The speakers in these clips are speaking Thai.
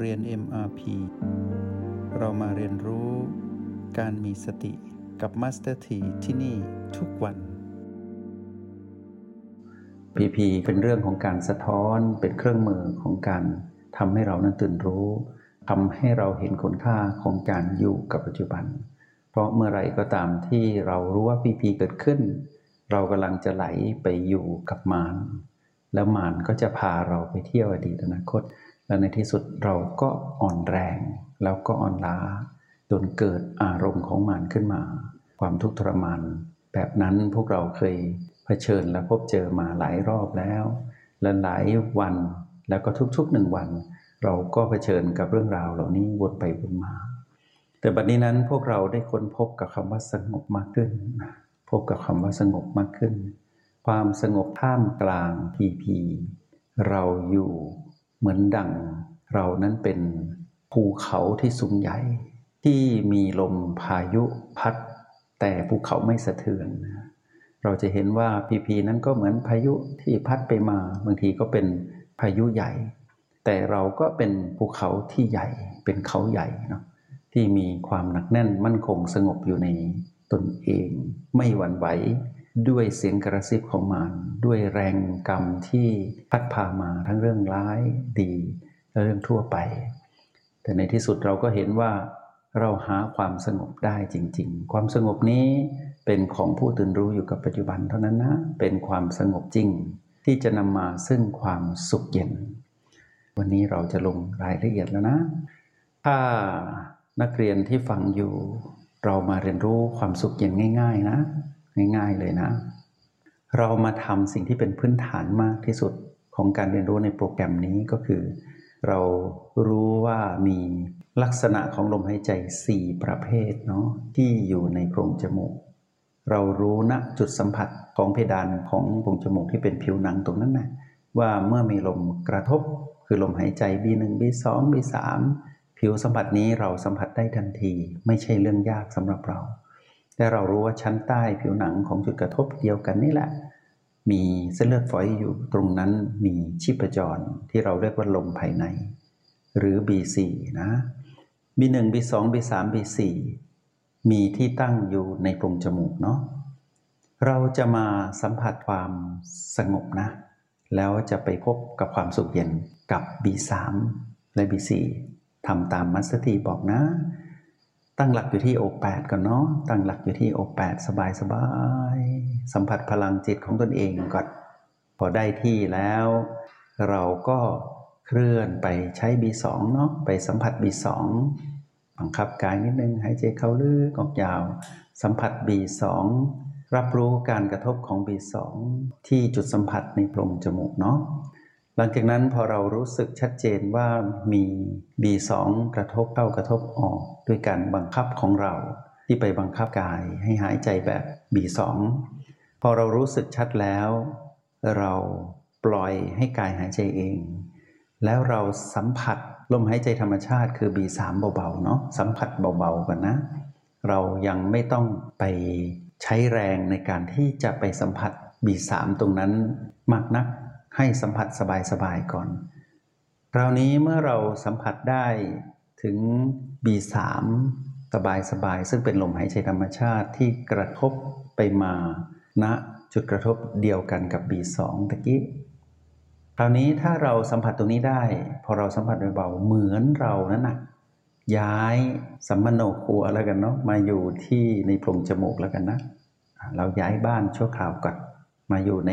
เรียน MRP เรามาเรียนรู้การมีสติกับ Master T ที่ที่นี่ทุกวัน PP เป็นเรื่องของการสะท้อนเป็นเครื่องมือของการทำให้เรานั้นตื่นรู้ทำให้เราเห็นคุณค่าของการอยู่กับปัจจุบัน เพราะเมื่อไรก็ตามที่เรารู้ว่า PP เกิดขึ้น เรากำลังจะไหลไปอยู่กับมารแล้วมารก็จะพาเราไปเที่ยวอดีตอนาคต และในที่สุดเราก็อ่อนแรง แล้วก็อ่อนล้า จนเกิดอารมณ์ของมารขึ้นมา ความทุกข์ทรมานแบบนั้นพวกเราเคยเผชิญและพบเจอมาหลายรอบแล้ว และหลายวันแล้วก็ทุกๆหนึ่งวัน เราก็เผชิญกับเรื่องราวเหล่านี้วนไปวนมา แต่บัดนี้นั้นพวกเราได้ค้นพบกับคำว่าสงบมากขึ้น พบกับคำว่าสงบมากขึ้น ความสงบท่ามกลางพีพีเราอยู่ เหมือนดังเรานั้นเป็นภูเขาที่สูงใหญ่ ที่มีลมพายุพัด แต่ภูเขาไม่สะเทือน เราจะเห็นว่าพีพีนั้นก็เหมือนพายุที่พัดไปมาบางทีก็เป็นพายุใหญ่ แต่เราก็เป็นภูเขาที่ใหญ่เป็นเขาใหญ่เนาะที่มีความหนักแน่นมั่นคงสงบอยู่ในตนเอง ไม่หวั่นไหว ด้วยเสียงกระซิบของมันด้วยแรงกรรมที่พัดพามาทั้งเรื่องร้ายดีและเรื่องทั่วไป แต่ในที่สุดเราก็เห็นว่าเราหาความสงบได้จริง ๆ ความสงบนี้เป็นของผู้ตื่นรู้อยู่กับปัจจุบันเท่านั้นนะ เป็นความสงบจริง ที่จะนำมาซึ่งความสุขเย็น วันนี้เราจะลงรายละเอียดแล้วนะ ถ้านักเรียนที่ฟังอยู่ เรามาเรียนรู้ความสุขเย็นง่าย ๆ นะ ง่ายๆเลยนะ เรามาทำสิ่งที่เป็นพื้นฐานมากที่สุดของการเรียนรู้ในโปรแกรมนี้ก็คือ เรารู้ว่ามีลักษณะของลมหายใจ 4 ประเภทเนาะที่อยู่ในโพรงจมูก เรารู้ณจุดสัมผัสของเพดานของโพรงจมูกที่เป็นผิวหนังตรงนั้นนะว่าเมื่อมีลมกระทบคือลมหายใจ B1 B2 B3 ผิวสัมผัสนี้เราสัมผัสได้ทันที ไม่ใช่เรื่องยากสำหรับเรา แต่เรารู้ว่าชั้นใต้ผิวหนังของจุดกระทบเดียวกันนี่แหละ มีเส้นเลือดฝอยอยู่ตรงนั้นมีชีพจรที่เราเรียกว่าลมภายใน หรือ B4 นะ B1 B2 B3 B4 มีที่ตั้งอยู่ในโพรงจมูกเนาะเราจะมาสัมผัสความสงบนะ แล้วจะไปพบกับความสุขเย็นกับ B3 และ B4 ทำตามมัสตีบอกนะ ตั้งหลักอยู่ที่ O8 ก่อนเนาะตั้งหลักอยู่ที่ O8 สบายสบายสัมผัสพลังจิตของตนเองก่อนพอได้ที่แล้ว เราก็เคลื่อนไปใช้ B2 เนาะไปสัมผัส B2 บังคับกายนิดนึงหายใจเข้าลึกออกยาว สัมผัส B2 รับรู้การกระทบของ B2 ที่จุดสัมผัสในโพรงจมูกเนาะ หลังจากนั้นพอเรารู้สึกชัดเจนว่ามี B2 กระทบเข้ากระทบออกด้วยการบังคับของเรา ที่ไปบังคับกายให้หายใจแบบ B2 พอเรารู้สึกชัดแล้ว เราปล่อยให้กายหายใจเอง แล้วเราสัมผัสลมหายใจธรรมชาติคือ B3 เบาๆเนาะสัมผัสเบาๆกันนะ เรายังไม่ต้องไปใช้แรงในการที่จะไปสัมผัส B3 ตรงนั้นมากนัก ให้สัมผัสสบายๆก่อน คราวนี้เมื่อเราสัมผัสได้ถึง B3 สบายๆซึ่งเป็นลมหายใจธรรมชาติที่กระทบไปมาณนะจุดกระทบเดียวกันกับ B2 ตะกี้คราวนี้ถ้าเราสัมผัสตรงนี้ได้ พอเราสัมผัสเบาๆเหมือนเรานั้นนะย้ายสัมมโนครัวแล้วกันเนาะมาอยู่ที่ในโพรงจมูกแล้วกันนะ เราย้ายบ้านชั่วคราวก่อนมาอยู่ใน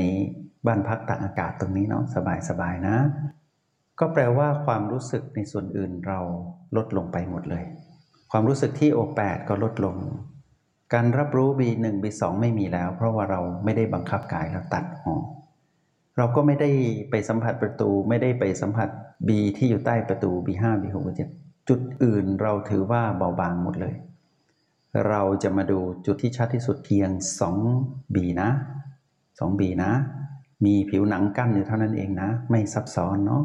บ้านพักตากอากาศตรงนี้เนาะสบายๆนะ ก็แปลว่าความรู้สึกในส่วนอื่นเราลดลงไปหมดเลย ความรู้สึกที่โอแปดก็ลดลง การรับรู้ B1 B2 ไม่มีแล้ว เพราะว่าเราไม่ได้บังคับกายเราตัดออกเราก็ไม่ได้ไปสัมผัสประตูไม่ได้ไปสัมผัส B ที่อยู่ใต้ประตู B5 B6 B7 จุดอื่นเราถือว่าเบาบางหมดเลย เราจะมาดูจุดที่ชัดที่สุดเพียง 2B นะ 2B นะ มีผิวหนังกั้นอยู่เท่านั้นเองนะ ไม่ซับซ้อนเนาะ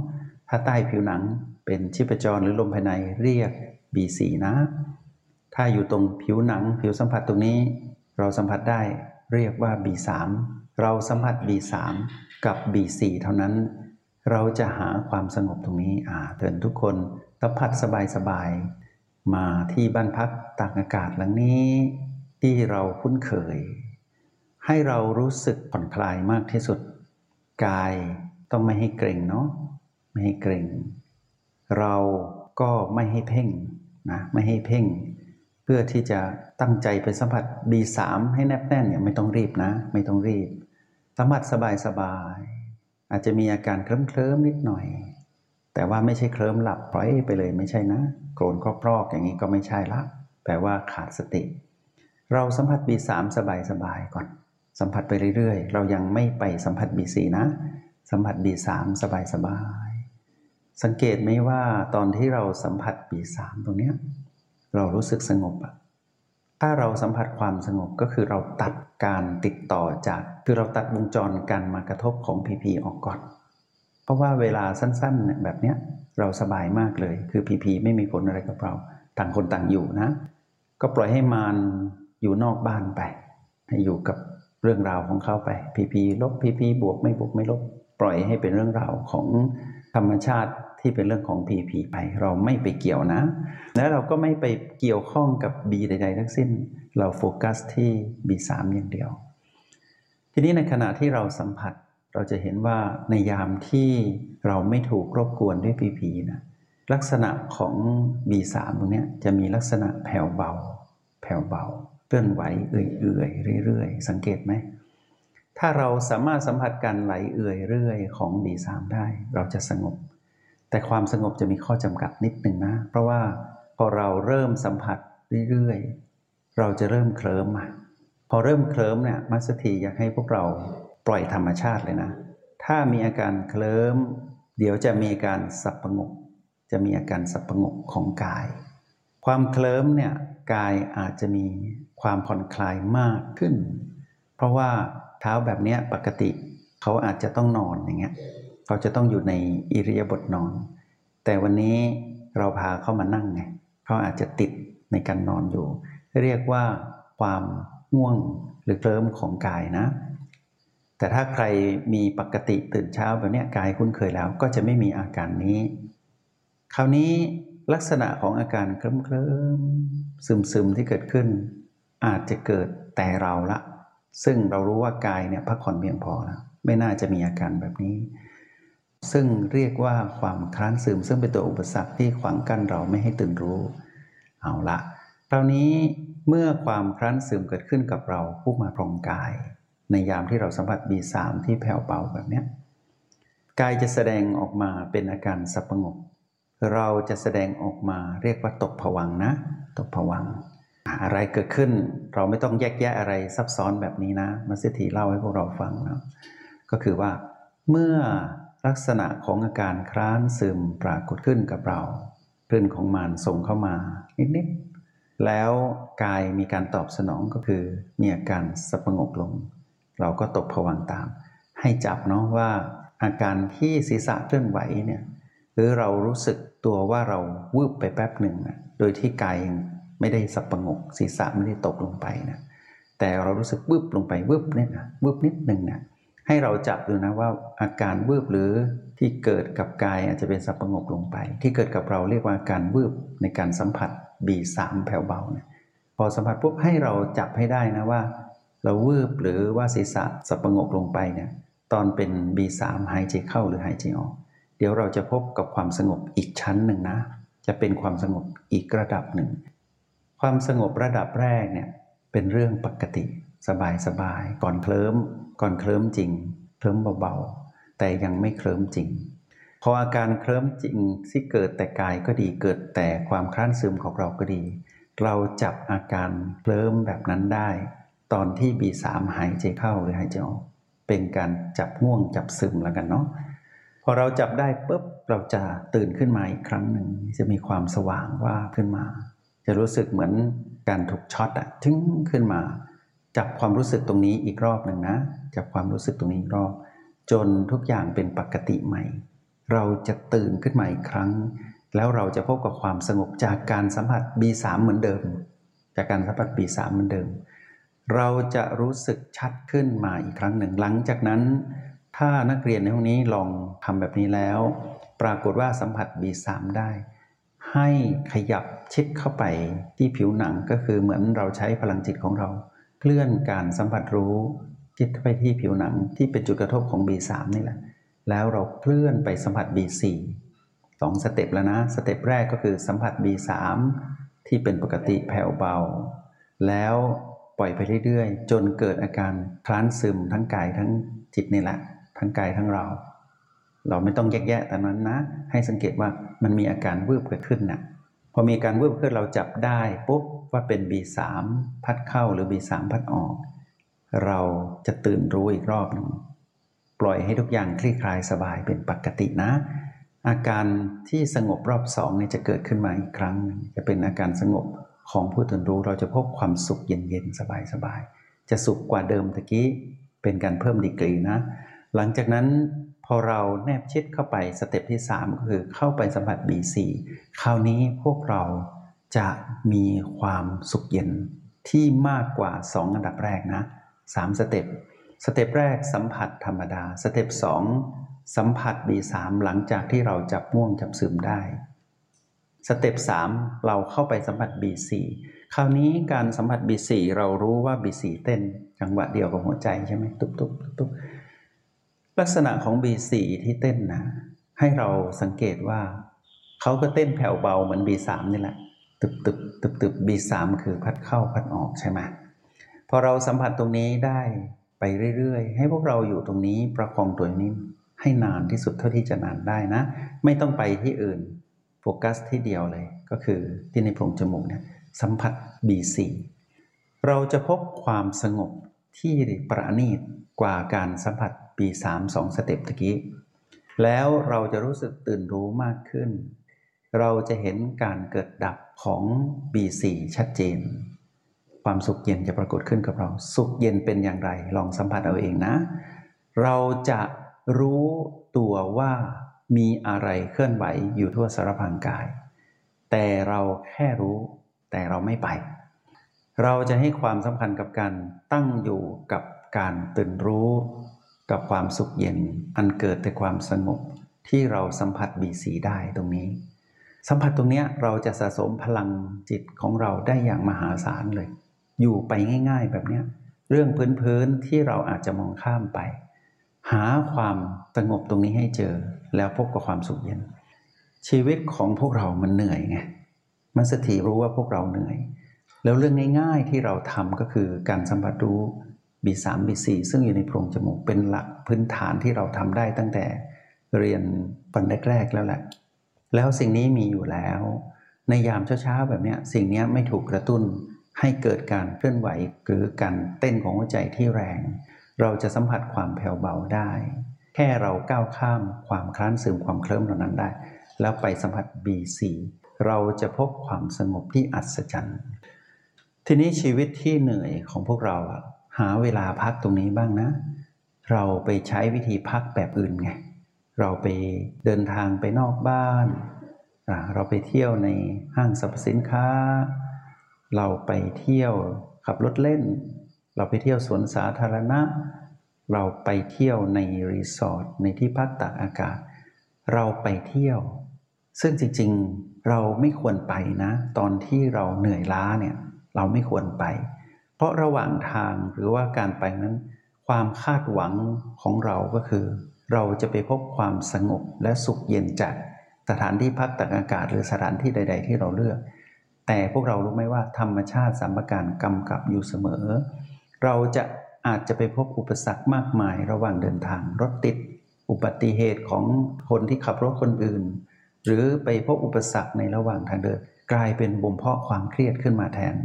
ถ้าใต้ผิวหนังเป็นชิปจรหรือลมภายในเรียก B4 นะ ถ้าอยู่ตรงผิวหนังผิวสัมผัสตรงนี้ เราสัมผัสได้เรียกว่า B3 เราสัมผัส B3 กับ B4 เท่านั้น เราจะหาความสงบตรงนี้อ่าเตือนทุกคนสัมผัสสบายๆมาที่บ้านพักตากอากาศหลังนี้ ที่เราคุ้นเคย ให้เรารู้สึกผ่อนคลายมากที่สุด กายต้องไม่ให้เกร็งเนาะไม่ให้เกร็ง เราก็ไม่ให้เพ่งนะไม่ให้เพ่ง เพื่อที่จะตั้งใจไปสัมผัส B3 ให้แนบแน่นเนี่ยไม่ต้องรีบนะ ไม่ต้องรีบ สัมผัสสบายๆอาจจะมีอาการเคลิ้มๆนิดหน่อย แต่ว่าไม่ใช่เคลิ้มหลับปล่อยไปเลยไม่ใช่นะโกรนครอกอย่างนี้ก็ไม่ใช่ละแปลว่าขาดสติ เราสัมผัส B3 สบายๆก่อน สัมผัสไปเรื่อยๆ เรายังไม่ไปสัมผัส B4 นะ สัมผัส B3 สบายๆ สังเกตไหมว่าตอนที่เราสัมผัส B3 ตรงเนี้ยเรารู้สึกสงบอะถ้าเราสัมผัสความสงบก็คือเราตัดการติดต่อจาก คือเราตัดวงจรการมากระทบของพีพีออกก่อน เพราะว่าเวลาสั้นๆ แบบเนี้ยเราสบายมากเลย คือพีพีไม่มีผลอะไรกับเรา ต่างคนต่างอยู่นะ ก็ปล่อยให้มานอยู่นอกบ้านไป ให้อยู่กับ เรื่องราวของเขาไปพีพีลบพีพีบวกไม่บวกไม่ลบ ปล่อยให้เป็นเรื่องราวของธรรมชาติที่เป็นเรื่องของ PP ไป เราไม่ไปเกี่ยวนะ และเราก็ไม่ไปเกี่ยวข้องกับ B ใด ๆ ทั้งสิ้น เราโฟกัสที่ B3 อย่างเดียว ทีนี้ในขณะที่เราสัมผัสเราจะเห็นว่าในยามที่เราไม่ถูกรบกวนด้วย PP นะลักษณะของ B3 ตรงนี้จะมีลักษณะแผ่วเบา แผ่วเบา เคลื่อนไหวเอื่อยๆเรื่อยๆ สังเกตไหม ถ้าเราสามารถสัมผัสการไหลเอื่อยเรื่อยของ B3 ได้ เราจะสงบ แต่ความสงบจะมีข้อจำกัดนิดหนึ่งนะ เพราะว่าพอเราเริ่มสัมผัสเรื่อยๆ เราจะเริ่มเคลิ้มมาพอเริ่มเคลิ้มเนี่ยมัสถีอยากให้พวกเราปล่อยธรรมชาติเลยนะ ถ้ามีอาการเคลิ้มเดี๋ยวจะมีอาการสับประงก จะมีอาการสับประงกของกาย ความเคลิ้มเนี่ยกายอาจจะมี ความผ่อนคลายมากขึ้น เพราะว่าเท้าแบบนี้ปกติเขาอาจจะต้องนอนอย่างเงี้ยเขาจะต้องอยู่ในอิริยาบถนอน แต่วันนี้เราพาเขามานั่งไงเขาอาจจะติดในการนอนอยู่ เรียกว่าความง่วงหรือเคลิ้มของกายนะ แต่ถ้าใครมีปกติตื่นเช้าแบบนี้กายคุ้นเคยแล้วก็จะไม่มีอาการนี้ คราวนี้ลักษณะของอาการเคลิ้มเคลิ้มซึมซึมที่เกิดขึ้น อาจจะเกิดแต่เราละ ซึ่งเรารู้ว่ากายเนี่ยพักผ่อนเพียงพอแล้วไม่น่าจะมีอาการแบบนี้ ซึ่งเรียกว่าความคลานซึมซึ่งเป็นตัวอุปสรรคที่ขวางกั้นเราไม่ให้ตื่นรู้ เอาละคราวนี้เมื่อความคลานซึมเกิดขึ้นกับเราผู้มาพรองกาย ในยามที่เราสัมผัส B3 ที่แผ่วเบาแบบนี้กายจะแสดงออกมาเป็นอาการสับประงก เราจะแสดงออกมาเรียกว่าตกผวังนะ ตกผวัง อะไรเกิดขึ้น เราไม่ต้องแยกแยะอะไรซับซ้อนแบบนี้นะมาสถีเล่าให้พวกเราฟังนะก็คือว่า เมื่อลักษณะของอาการคร้านซึมปรากฏขึ้นกับเราคลื่นของมันส่งเข้ามานิดๆแล้วกายมีการตอบสนองก็คือมีอาการสงบลง เราก็ตกผวังตาม ให้จับเนาะว่าอาการที่ศีรษะเคลื่อนไหวเนี่ยหรือเรารู้สึกตัวว่าเราวืบไปแป๊บหนึ่งนะโดยที่กาย ไม่ได้สับประงกศีรษะไม่ได้ตกลงไปนะแต่เรารู้สึกวืบลงไปวืบเนี่ยนะวืบนิดหนึ่งนะให้เราจับดูนะว่าอาการวืบหรือที่เกิดกับกายอาจจะเป็นสับประงกลงไป ที่เกิดกับเราเรียกว่าอาการวืบในการสัมผัส B3 แผ่วเบาเนี่ยพอสัมผัสปุ๊บให้เราจับให้ได้นะว่า เราวืบหรือว่าศีรษะสับประงกลงไปเนี่ยตอนเป็น B3 หายใจเข้าหรือหายใจออก เดี๋ยวเราจะพบกับความสงบอีกชั้นหนึ่งนะ จะเป็นความสงบอีกระดับหนึ่ง ความสงบระดับแรกเนี่ยเป็นเรื่องปกติสบายสบายก่อนเคลิ้มก่อนเคลิ้มจริง เคลิ้มเบาๆ แต่ยังไม่เคลิ้มจริง พออาการเคลิ้มจริงที่เกิดแต่กายก็ดีเกิดแต่ความคลานซึมของเราก็ดี เราจับอาการเคลิ้มแบบนั้นได้ ตอนที่บีสามหายใจเข้าหรือหายใจออกเป็นการจับง่วงจับซึมแล้วกันเนาะพอเราจับได้ปุ๊บเราจะตื่นขึ้นมาอีกครั้งหนึ่งจะมีความสว่างว่าขึ้นมา จะรู้สึกเหมือนการถูกช็อตอะทึ้งขึ้นมา จับความรู้สึกตรงนี้อีกรอบหนึ่งนะ จับความรู้สึกตรงนี้อีกรอบ จนทุกอย่างเป็นปกติใหม่ เราจะตื่นขึ้นมาอีกครั้ง แล้วเราจะพบกับความสงบจากการสัมผัส B3 เหมือนเดิม จากการสัมผัส B3 เหมือนเดิม เราจะรู้สึกชัดขึ้นมาอีกครั้งหนึ่งหลังจากนั้น ถ้านักเรียนในห้องนี้ลองทำแบบนี้แล้ว ปรากฏว่าสัมผัส B3 ได้ ให้ขยับชิดเข้าไปที่ผิวหนังก็คือเหมือนเราใช้พลังจิตของเรา เคลื่อนการสัมผัสรู้จิตไปที่ผิวหนังที่เป็นจุดกระทบของ B3 นี่แหละ แล้วเราเคลื่อนไปสัมผัส B4 สอง step แล้วนะ step แรกก็คือสัมผัส B3 ที่เป็นปกติแผ่วเบา แล้วปล่อยไปเรื่อยๆ จนเกิดอาการคลานซึมทั้งกายทั้งจิตนี่แหละ ทั้งกายทั้งเรา เราไม่ต้องแยกแยะแต่นั้นนะ ให้สังเกตว่ามันมีอาการวืบเกิดขึ้นนะ่ะพอมีการวืบขึ้นเราจับได้ปุ๊บว่าเป็น B3 พัดเข้าหรือ B3 พัดออก เราจะตื่นรู้อีกรอบหนึ่งปล่อยให้ทุกอย่างคลี่คลายสบายเป็นปกตินะ อาการที่สงบรอบสองนี่จะเกิดขึ้นมาอีกครั้ง จะเป็นอาการสงบของผู้ตื่นรู้เราจะพบความสุขเย็นๆสบายๆจะสุขกว่าเดิมตะกี้เป็นการเพิ่มดีกรีนะ หลังจากนั้น พอเราแนบชิดเข้าไป step ที่3ก็คือเข้าไปสัมผัส B4 คราวนี้พวกเราจะมีความสุขเย็นที่มากกว่า 2 อันดับแรกนะ3 step step แรกสัมผัสธรรมดา step 2สัมผัส B3 หลังจากที่เราจับง่วงจับซึมได้ step 3เราเข้าไปสัมผัส B4 คราวนี้การสัมผัส B4 เรารู้ว่า B4 เต้นจังหวะเดียวกับหัวใจใช่ไหมตุบตุบตุบ ลักษณะของ B4 ที่เต้นนะ ให้เราสังเกตว่า เขาก็เต้นแผ่วเบาเหมือน B3 นี่แหละ ตึบตึบตึบตึบ B3 คือพัดเข้าพัดออกใช่ไหมพอเราสัมผัสตรงนี้ได้ไปเรื่อยๆ ให้พวกเราอยู่ตรงนี้ประคองตัวนี้ให้นานที่สุดเท่าที่จะนานได้นะ ไม่ต้องไปที่อื่นโฟกัสที่เดียวเลย ก็คือที่ในโพรงจมูกเนี่ยสัมผัส B4 เราจะพบความสงบที่ประณีตกว่าการสัมผัส B3 2 สเต็ปตะกี้ แล้วเราจะรู้สึกตื่นรู้มากขึ้น เราจะเห็นการเกิดดับของ B4 ชัดเจน ความสุขเย็นจะปรากฏขึ้นกับเรา สุขเย็นเป็นอย่างไร ลองสัมผัสเอาเองนะ เราจะรู้ตัวว่ามีอะไรเคลื่อนไหวอยู่ทั่วสารพางกาย แต่เราแค่รู้ แต่เราไม่ไป เราจะให้ความสำคัญกับการตั้งอยู่กับการตื่นรู้ กับความสุขเย็น อันเกิดแต่ความสงบที่เราสัมผัสบีสีได้ตรงนี้ สัมผัสตรงนี้เราจะสะสมพลังจิตของเราได้อย่างมหาศาลเลย อยู่ไปง่าย ๆ แบบนี้เรื่องพื้นๆที่เราอาจจะมองข้ามไป หาความสงบตรงนี้ให้เจอแล้วพบกับความสุขเย็น ชีวิตของพวกเรามันเหนื่อยไงมันสถิรู้ว่าพวกเราเหนื่อย แล้วเรื่องง่าย ๆที่เราทำก็คือการสัมผัสรู้ B3 B4 ซึ่งอยู่ในโพรงจมูกเป็นหลักพื้นฐานที่เราทำได้ตั้งแต่เรียนปันแรกๆแล้วแหละ แล้วสิ่งนี้มีอยู่แล้ว ในยามเช้าๆแบบนี้สิ่งนี้ไม่ถูกกระตุ้นให้เกิดการเคลื่อนไหวหรือการเต้นของหัวใจที่แรง เราจะสัมผัสความแผ่วเบาได้ แค่เราก้าวข้ามความคลานซึมความเคลิ้มเหล่านั้นได้ แล้วไปสัมผัส B4 เราจะพบความสงบที่อัศจรรย์ ทีนี้ชีวิตที่เหนื่อยของพวกเรา หาเวลาพักตรงนี้บ้างนะ เราไปใช้วิธีพักแบบอื่นไง เราไปเดินทางไปนอกบ้าน เราไปเที่ยวในห้างสรรพสินค้า เราไปเที่ยวขับรถเล่น เราไปเที่ยวสวนสาธารณะ เราไปเที่ยวในรีสอร์ทในที่พักตากอากาศ เราไปเที่ยว ซึ่งจริงๆเราไม่ควรไปนะ ตอนที่เราเหนื่อยล้าเนี่ยเราไม่ควรไป เพราะระหว่างทางหรือว่าการไปนั้น ความคาดหวังของเราก็คือ เราจะไปพบความสงบและสุขเย็นจากสถานที่พักตากอากาศหรือสถานที่ใด ๆ ที่เราเลือก แต่พวกเรารู้ไหมว่าธรรมชาติสัมปการกำกับอยู่เสมอ เราจะอาจจะไปพบอุปสรรคมากมายระหว่างเดินทางรถติด อุบัติเหตุของคนที่ขับรถคนอื่น หรือไปพบอุปสรรคในระหว่างทางเดิน กลายเป็นบ่มเพาะความเครียดขึ้นมาแทน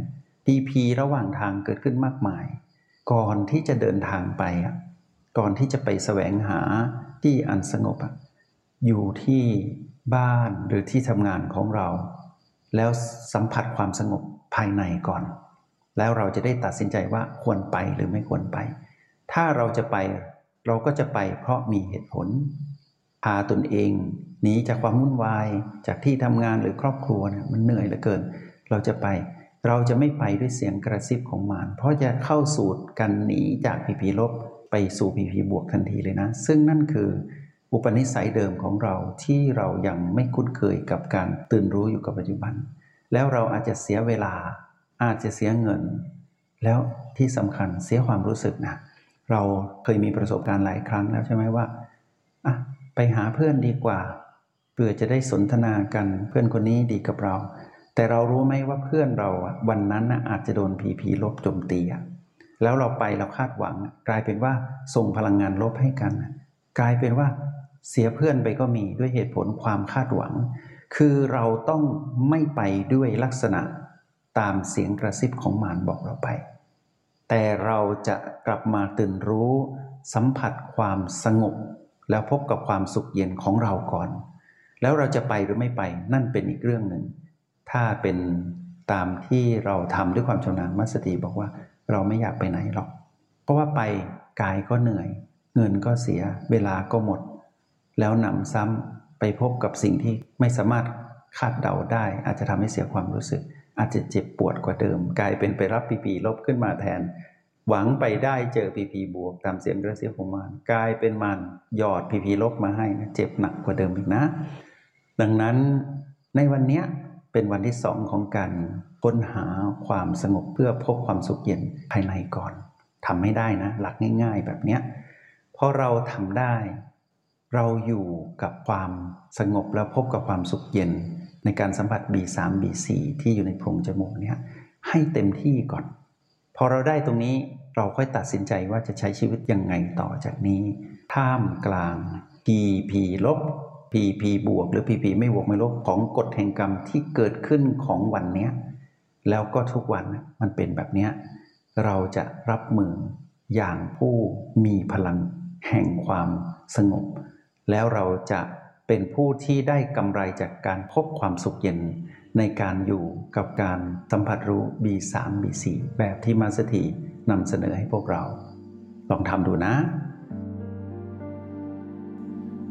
พีพีระหว่างทางเกิดขึ้นมากมาย ก่อนที่จะเดินทางไป ก่อนที่จะไปแสวงหาที่อันสงบ อยู่ที่บ้านหรือที่ทำงานของเรา แล้วสัมผัสความสงบภายในก่อน แล้วเราจะได้ตัดสินใจว่าควรไปหรือไม่ควรไป ถ้าเราจะไปเราก็จะไปเพราะมีเหตุผล พาตนเองหนีจากความวุ่นวายจากที่ทำงานหรือครอบครัวเนี่ยมันเหนื่อยเหลือเกิน เราจะไป เราจะไม่ไปด้วยเสียงกระซิบของมารเพราะจะเข้าสูตรกันหนีจากพีพีลบไปสู่พีพีบวกทันทีเลยนะ ซึ่งนั่นคืออุปนิสัยเดิมของเราที่เรายังไม่คุ้นเคยกับการตื่นรู้อยู่กับปัจจุบัน แล้วเราอาจจะเสียเวลา อาจจะเสียเงิน แล้วที่สำคัญเสียความรู้สึกนะเราเคยมีประสบการณ์หลายครั้งแล้วใช่ไหมว่าอะไปหาเพื่อนดีกว่าเพื่อจะได้สนทนากันเพื่อนคนนี้ดีกับเรา แต่เรารู้ไหมว่าเพื่อนเราวันนั้นอาจจะโดนผีผีลบโจมตีแล้วเราไปเราคาดหวัง กลายเป็นว่าส่งพลังงานลบให้กัน กลายเป็นว่าเสียเพื่อนไปก็มีด้วยเหตุผลความคาดหวัง คือเราต้องไม่ไปด้วยลักษณะตามเสียงกระซิบของมารบอกเราไป แต่เราจะกลับมาตื่นรู้ สัมผัสความสงบ แล้วพบกับความสุขเย็นของเราก่อน แล้วเราจะไปหรือไม่ไปนั่นเป็นอีกเรื่องหนึ่ง ถ้าเป็นตามที่เราทำด้วยความชำนาญมัสตีบอกว่าเราไม่อยากไปไหนหรอก เพราะว่าไปกายก็เหนื่อย เงินก็เสีย เวลาก็หมด แล้วนำซ้ำไปพบกับสิ่งที่ไม่สามารถคาดเดาได้ อาจจะทำให้เสียความรู้สึก อาจจะเจ็บปวดกว่าเดิม กลายเป็นไปรับปีปีลบขึ้นมาแทน หวังไปได้เจอปีปีบวกตามเสียงกระเสียของมันกลายเป็นมันหยอดปีปีลบมาให้นะเจ็บหนักกว่าเดิมอีกนะ ดังนั้นในวันนี้ เป็นวันที่สองของการค้นหาความสงบเพื่อพบความสุขเย็นภายในก่อนทำไม่ได้นะ หลักง่าย ๆ แบบเนี้ยพอเราทำได้ เราอยู่กับความสงบแล้วพบกับความสุขเย็น ในการสัมผัส B3 B4 ที่อยู่ในโพรงจมูกเนี้ยให้เต็มที่ก่อน พอเราได้ตรงนี้เราค่อยตัดสินใจว่าจะใช้ชีวิตยังไงต่อจากนี้ ท่ามกลาง PP ลบ PP บวกหรือ PP ไม่บวกไม่ลบของกฎแห่งกรรมที่เกิดขึ้นของวันนี้แล้วก็ทุกวันมันเป็นแบบนี้เราจะรับมืออย่างผู้มีพลังแห่งความสงบ แล้วเราจะเป็นผู้ที่ได้กำไรจากการพบความสุขเย็น ในการอยู่กับการสัมผัสรู้ B3 B4 แบบที่มาสถีนำเสนอให้พวกเรา ลองทำดูนะ